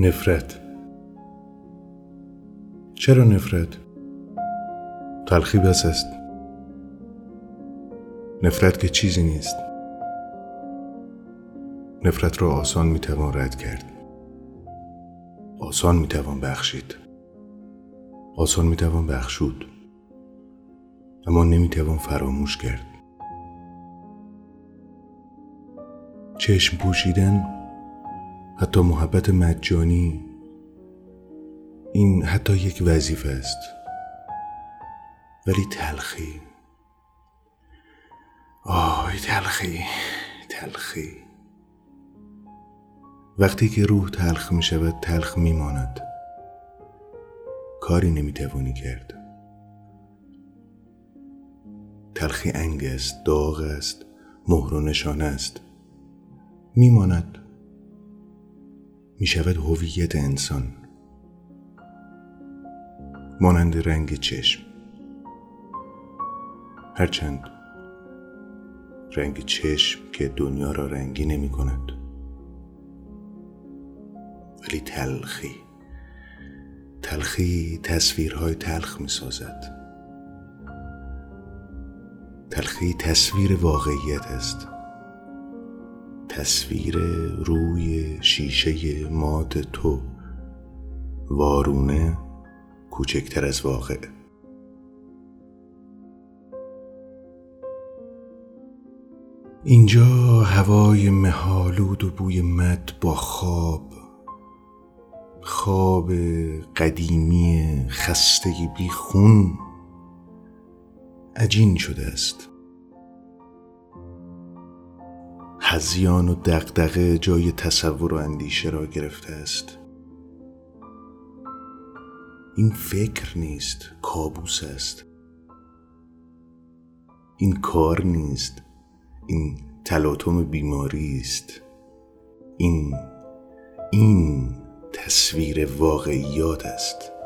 نفرت. چرا نفرت؟ تلخی بس است. نفرت که چیزی نیست. نفرت را آسان می‌توان رد کرد. آسان می‌توان بخشید. آسان می‌توان بخشود. اما نمی‌توان فراموش کرد. چشم پوشیدن حتی محبت مجانی این حتی یک وظیفه است. ولی تلخی. آی تلخی تلخی. وقتی که روح تلخ می شود تلخ می ماند. کاری نمی توانی کرد. تلخی انگ است داغ است مهر و نشانه است. میماند می شود هویت انسان. مانند رنگ چشم. هرچند رنگ چشم که دنیا را رنگی نمی کند. ولی تلخی. تلخی تصویرهای تلخ می سازد. تلخی تصویر واقعیت است. تصویر روی شیشه مات تو. وارونه کوچکتر از واقع. اینجا هوای مهالود و بوی مد با خواب. خواب قدیمی خستگی بی خون. عجین شده است. هزیان و دقدقه جای تصور و اندیشه را گرفته است. این فکر نیست کابوس است. این کار نیست. این تلاطم بیماری است. این این تصویر واقعیات است.